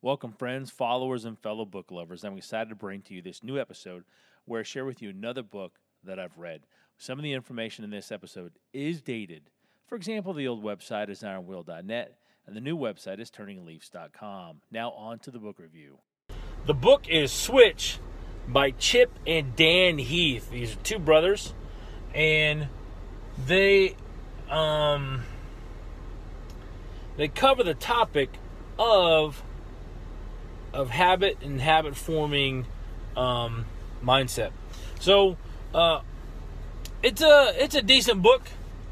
Welcome, friends, followers, and fellow book lovers. I'm excited to bring to you this new episode where I share with you another book that I've read. Some of the information in this episode is dated. For example, the old website is ironwheel.net and the new website is turningleafs.com. Now, on to the book review. The book is Switch by Chip and Dan Heath. These are two brothers, and they um, they cover the topic of of habit and habit forming um, mindset. So uh, it's a it's a decent book.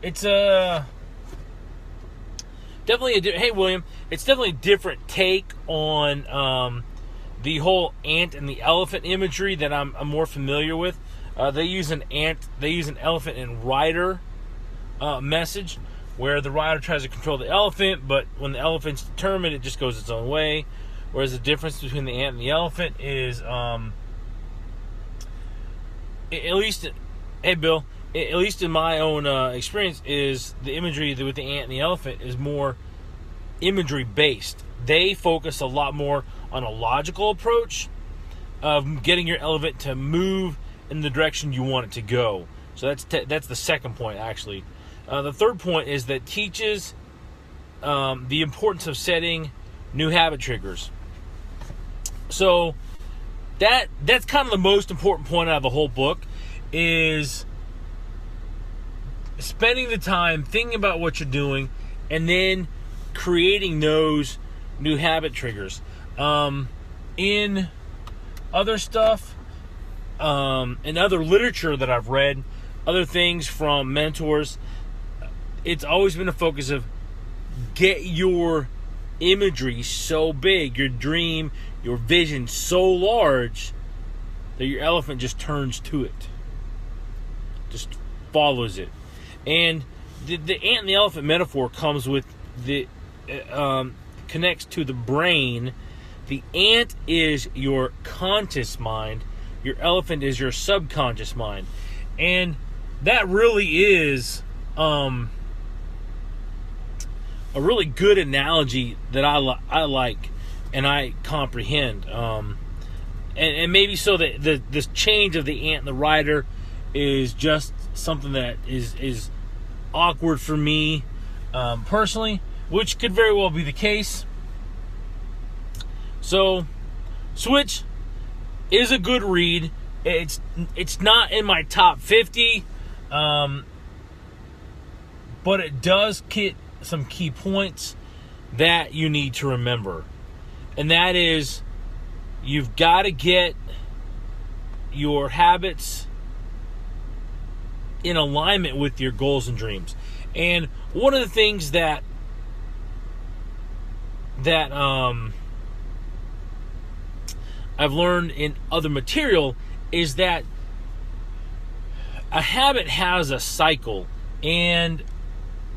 It's a definitely a hey William. It's definitely a different take on um, the whole ant and the elephant imagery that I'm, I'm more familiar with. Uh, they use an ant, they use an elephant and rider uh, message where the rider tries to control the elephant, but when the elephant's determined, it just goes its own way. Whereas the difference between the ant and the elephant is, um, at least, hey Bill, at least in my own uh, experience, is the imagery with the ant and the elephant is more imagery based. They focus a lot more on a logical approach of getting your elephant to move in the direction you want it to go. So that's te- that's the second point actually. Uh, the third point is that teaches um, the importance of setting new habit triggers. So that that's kind of the most important point out of the whole book is spending the time thinking about what you're doing and then creating those new habit triggers. Um, in other stuff, um, in other literature that I've read, other things from mentors, it's always been a focus of get your imagery so big, your dream, your vision so large that your elephant just turns to it, just follows it. And the, the ant and the elephant metaphor comes with the uh, um, connects to the brain. The ant is your conscious mind. Your elephant is your subconscious mind, and that really is um, a really good analogy that I li- I like and I comprehend. Um, and, and maybe so that the this change of the ant and the rider is just something that is is awkward for me um, personally, which could very well be the case. So, Switch is a good read. It's it's not in my top 50, um, but it does get some key points that you need to remember, and that is you've got to get your habits in alignment with your goals and dreams. And one of the things that that um, I've learned in other material is that a habit has a cycle, and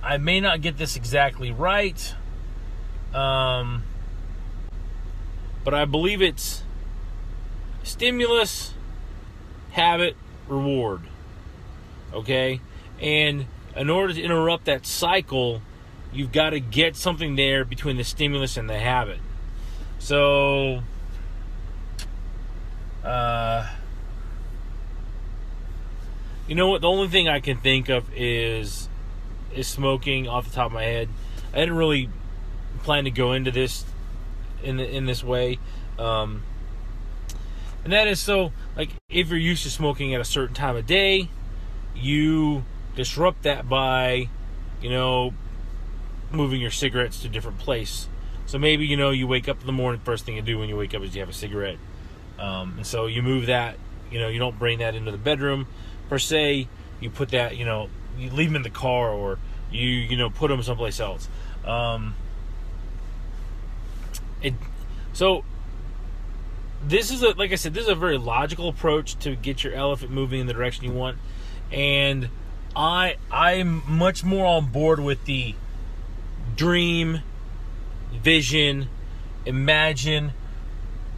I may not get this exactly right, um, but I believe it's stimulus, habit, reward. Okay? And in order to interrupt that cycle, you've got to get something there between the stimulus and the habit. So, uh, you know what? The only thing I can think of is is smoking off the top of my head. I didn't really plan to go into this in the, in this way, um, and that is so like if you're used to smoking at a certain time of day, you disrupt that by, you know, moving your cigarettes to a different place. So maybe you know you wake up in the morning. First thing you do when you wake up is you have a cigarette, um, and so you move that. You know, you don't bring that into the bedroom per se. You put that, you know, you leave them in the car or you you know put them someplace else. Um, it so this is a like I said, this is a very logical approach to get your elephant moving in the direction you want, and I I'm much more on board with the dream, vision, imagine,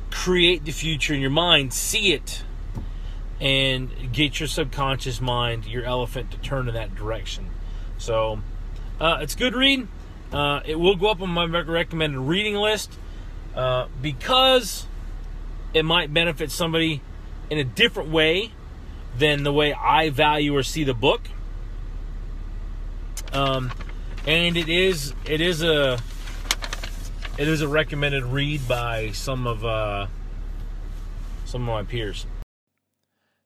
create the future in your mind, see it, and get your subconscious mind, your elephant, to turn in that direction. So uh, it's good read. Uh, it will go up on my recommended reading list. uh, because it might benefit somebody in a different way than the way I value or see the book. Um, and it is it is a it is a recommended read by some of uh, some of my peers.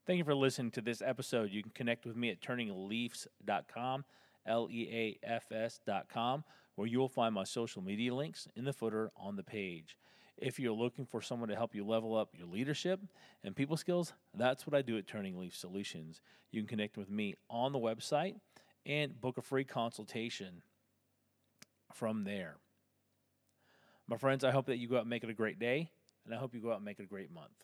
Thank you for listening to this episode. You can connect with me at turningleafs.com, L E A F S.com, where you will find my social media links in the footer on the page. If you're looking for someone to help you level up your leadership and people skills, that's what I do at Turning Leaf Solutions. You can connect with me on the website and book a free consultation from there. My friends, I hope that you go out and make it a great day, and I hope you go out and make it a great month.